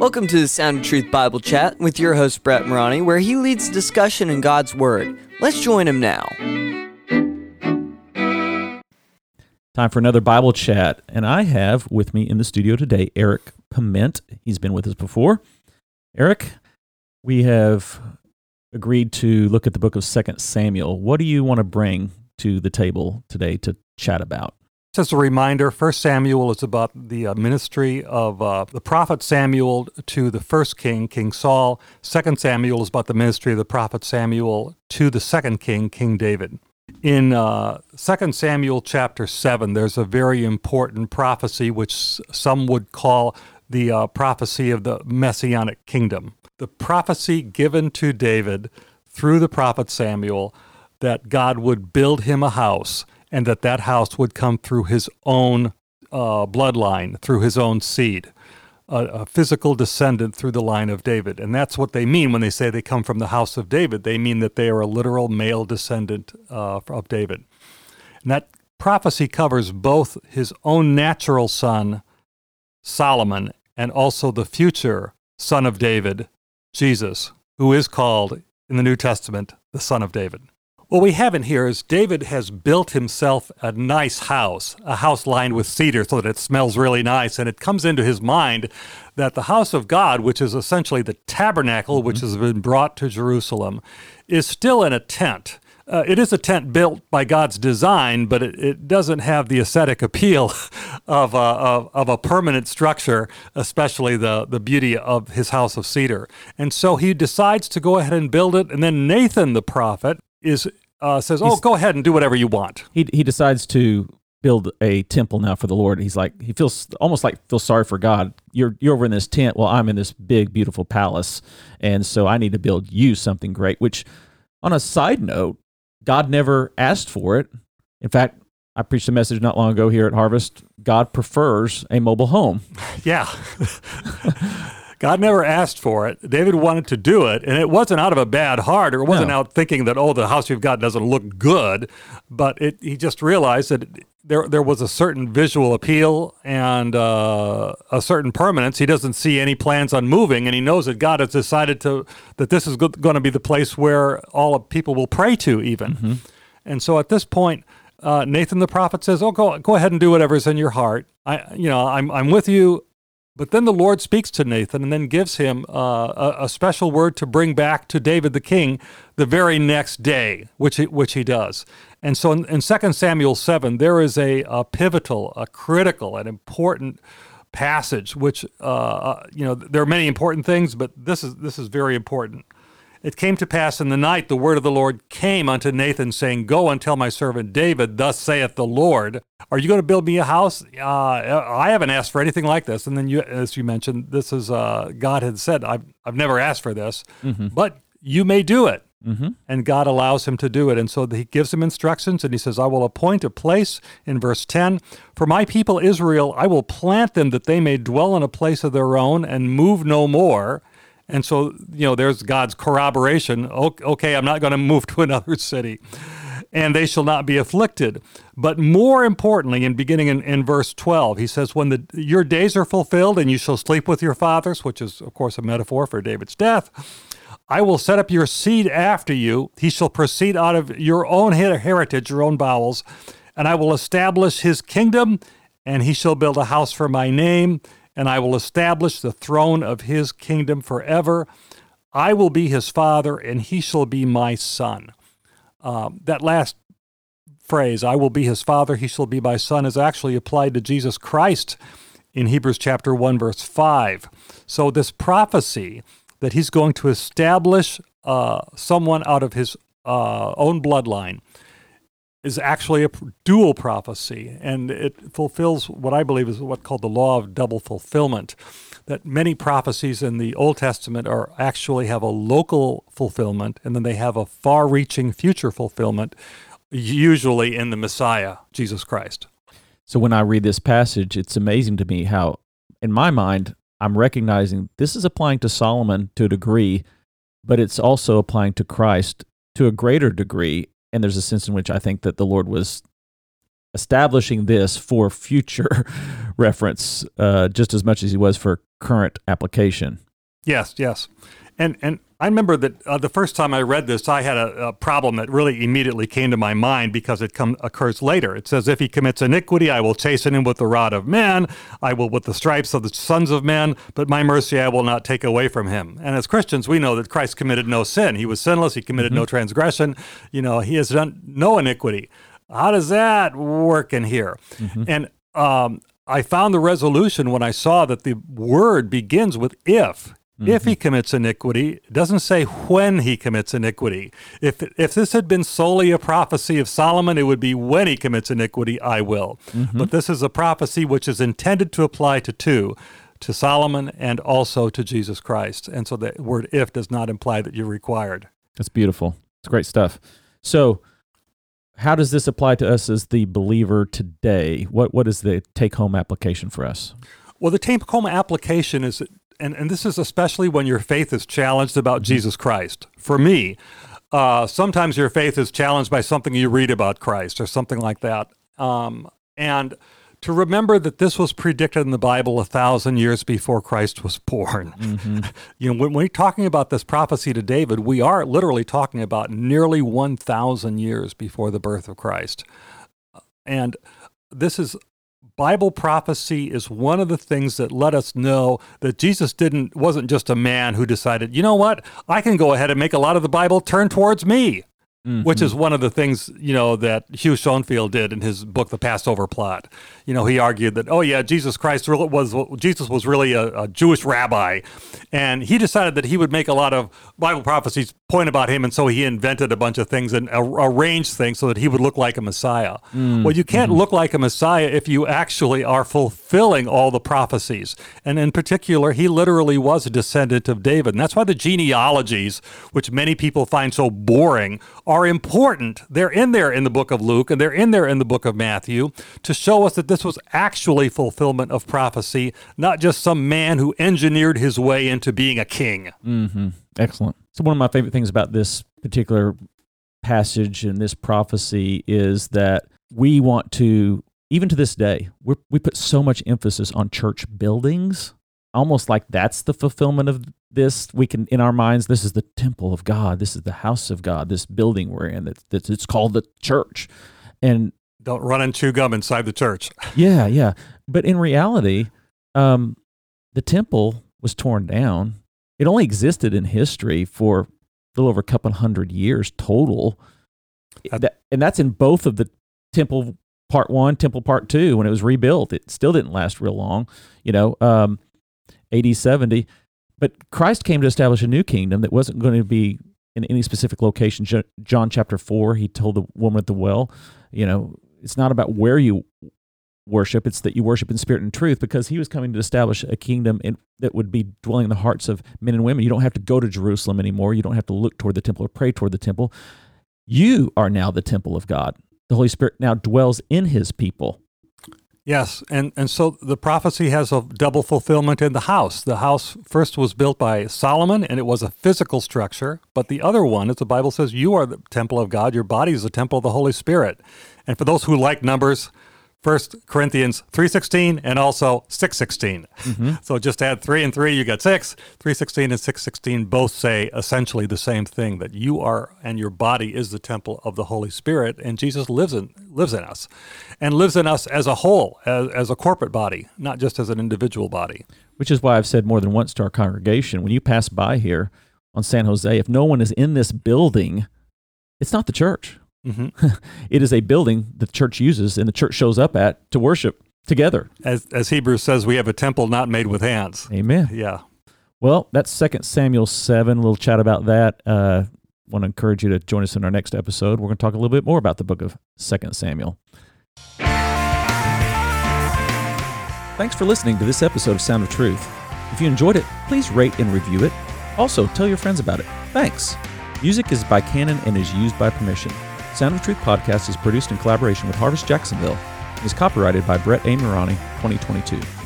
Welcome to the Sound of Truth Bible Chat with your host, Brett Morani, where he leads discussion in God's Word. Let's join him now. Time for another Bible chat. And I have with me in the studio today Eric Piment. He's been with us before. Eric, we have agreed to look at the book of Second Samuel. What do you want to bring to the table today to chat about? Just as a reminder, First Samuel is about the uh, ministry of uh, the prophet Samuel to the first king, King Saul. Second Samuel is about the ministry of the prophet Samuel to the second king, King David. In uh, 2 Samuel chapter 7, there's a very important prophecy which some would call the uh, prophecy of the messianic kingdom. The prophecy given to David through the prophet Samuel that God would build him a house and that that house would come through his own uh, bloodline, through his own seed, a, a, physical descendant through the line of David. And that's what they mean when they say they come from the house of David. They mean that they are a literal male descendant uh, of David. And that prophecy covers both his own natural son, Solomon, and also the future son of David, Jesus, who is called in the New Testament the Son of David. What we have in here is David has built himself a nice house, a house lined with cedar so that it smells really nice. And it comes into his mind that the house of God, which is essentially the tabernacle mm-hmm. which has been brought to Jerusalem, is still in a tent. Uh, it is a tent built by God's design, but it, it doesn't have the aesthetic appeal of a, of, of, a permanent structure, especially the, the beauty of his house of cedar. And so he decides to go ahead and build it. And then Nathan the prophet is uh, says, "Oh, go ahead and do whatever you want." He he decides to build a temple now for the Lord. He's like he feels almost like feels sorry for God. You're you're over in this tent, well, I'm in this big beautiful palace, and so I need to build you something great. Which, on a side note, God never asked for it. In fact, I preached a message not long ago here at Harvest. God prefers a mobile home. Yeah. God never asked for it. David wanted to do it, and it wasn't out of a bad heart, or it wasn't no. out thinking that oh, the house you've got doesn't look good. But it, he just realized that there there was a certain visual appeal and uh, a certain permanence. He doesn't see any plans on moving, and he knows that God has decided to that this is going to be the place where all people will pray to, even. Mm-hmm. And so at this point. Uh, Nathan the prophet says, "Oh, go go ahead and do whatever's in your heart. I, you know, I'm I'm with you. But then the Lord speaks to Nathan and then gives him uh, a, a, special word to bring back to David the king the very next day, which he, which he does. And so in, in 2 Samuel 7, there is a, a pivotal, a critical, an important passage, which, uh, uh you know, there are many important things, but this is, this is very important. It came to pass in the night, the word of the Lord came unto Nathan, saying, Go and tell my servant David, Thus saith the Lord, Are you going to build me a house? Uh, I haven't asked for anything like this. And then, you, as you mentioned, this is uh, God had said, I've, I've never asked for this, mm-hmm. but you may do it. Mm-hmm. And God allows him to do it. And so he gives him instructions and he says, I will appoint a place in verse 10 for my people Israel, I will plant them that they may dwell in a place of their own and move no more and so, you know, there's God's corroboration. Okay, I'm not going to move to another city. And they shall not be afflicted. But more importantly, in beginning in, in verse 12, he says, When the, your days are fulfilled and you shall sleep with your fathers, which is, of course, a metaphor for David's death, I will set up your seed after you. He shall proceed out of your own heritage, your own bowels, and I will establish his kingdom, and he shall build a house for my name and I will establish the throne of his kingdom forever. I will be his father, and he shall be my son. Uh, that last phrase, I will be his father, he shall be my son, is actually applied to Jesus Christ in Hebrews chapter 1, verse 5. So, this prophecy that he's going to establish uh, someone out of his uh, own bloodline is actually a dual prophecy, and it fulfills what I believe is what's called the law of double fulfillment. That many prophecies in the Old Testament are actually have a local fulfillment, and then they have a far-reaching future fulfillment, usually in the Messiah, Jesus Christ. So when I read this passage, it's amazing to me how, in my mind, I'm recognizing this is applying to Solomon to a degree, but it's also applying to Christ to a greater degree and there's a sense in which I think that the Lord was establishing this for future reference uh, just as much as he was for current application. Yes, yes. And and I remember that uh, the first time I read this, I had a, a, problem that really immediately came to my mind because it come, occurs later. It says, "If he commits iniquity, I will chasten him with the rod of men; I will with the stripes of the sons of men. But my mercy I will not take away from him." And as Christians, we know that Christ committed no sin; he was sinless; he committed mm-hmm. no transgression. You know, he has done no iniquity. How does that work in here? Mm-hmm. And um, I found the resolution when I saw that the word begins with if. Mm-hmm. If he commits iniquity, it doesn't say when he commits iniquity. If if this had been solely a prophecy of Solomon, it would be when he commits iniquity, I will. Mm-hmm. But this is a prophecy which is intended to apply to two, to Solomon and also to Jesus Christ. And so the word if does not imply that you're required. That's beautiful. It's great stuff. So how does this apply to us as the believer today? What what is the take home application for us? Well, the take home application is and, and this is especially when your faith is challenged about mm-hmm. Jesus Christ. For me, uh, sometimes your faith is challenged by something you read about Christ or something like that. Um, and to remember that this was predicted in the Bible a thousand years before Christ was born. Mm-hmm. you know, when we're talking about this prophecy to David, we are literally talking about nearly 1,000 years before the birth of Christ. And this is Bible prophecy is one of the things that let us know that Jesus didn't wasn't just a man who decided, you know what, I can go ahead and make a lot of the Bible turn towards me. Mm-hmm. Which is one of the things you know that Hugh Schonfield did in his book, The Passover Plot. You know, he argued that oh yeah, Jesus Christ was Jesus was really a, a Jewish rabbi, and he decided that he would make a lot of Bible prophecies point about him, and so he invented a bunch of things and arranged things so that he would look like a Messiah. Mm-hmm. Well, you can't mm-hmm. look like a Messiah if you actually are fulfilling all the prophecies, and in particular, he literally was a descendant of David, and that's why the genealogies, which many people find so boring are important. They're in there in the book of Luke and they're in there in the book of Matthew to show us that this was actually fulfillment of prophecy, not just some man who engineered his way into being a king. Mm-hmm. Excellent. So, one of my favorite things about this particular passage and this prophecy is that we want to, even to this day, we put so much emphasis on church buildings almost like that's the fulfillment of this. We can in our minds this is the temple of god. This is the house of god this building we're in it's, it's called the church. And don't run and chew gum inside the church. Yeah yeah. But in reality um, the temple was torn down. It only existed in history for a little over a couple hundred years total. That, and that's in both of the temple part one temple part two when it was rebuilt. It still didn't last real long you know um, AD 70 but Christ came to establish a new kingdom that wasn't going to be in any specific location. John chapter 4, he told the woman at the well, you know, it's not about where you worship, it's that you worship in spirit and truth because he was coming to establish a kingdom in, that would be dwelling in the hearts of men and women. You don't have to go to Jerusalem anymore. You don't have to look toward the temple or pray toward the temple. You are now the temple of God. The Holy Spirit now dwells in his people. Yes, and, and so the prophecy has a double fulfillment in the house. The house first was built by Solomon, and it was a physical structure. But the other one, as the Bible says, you are the temple of God. Your body is the temple of the Holy Spirit. And for those who like numbers, First Corinthians 3.16 and also 6.16. Mm-hmm. So just add 3 and 3, you get 6. 3.16 and 6.16 both say essentially the same thing, that you are and your body is the temple of the Holy Spirit, and Jesus lives in, lives in us, and lives in us as a whole, as, as a corporate body, not just as an individual body. Which is why I've said more than once to our congregation, when you pass by here on San Jose, if no one is in this building, it's not the church. Mm-hmm. it is a building the church uses and the church shows up at to worship together. As, as Hebrews says, we have a temple not made with hands. Amen. Yeah. Well, that's Second Samuel 7. A little chat about that. Uh, want to encourage you to join us in our next episode. We're going to talk a little bit more about the book of Second Samuel. Thanks for listening to this episode of Sound of Truth. If you enjoyed it, please rate and review it. Also, tell your friends about it. Thanks. Music is by Canon and is used by permission. Sound of Truth podcast is produced in collaboration with Harvest Jacksonville and is copyrighted by Brett A. Morani, 2022.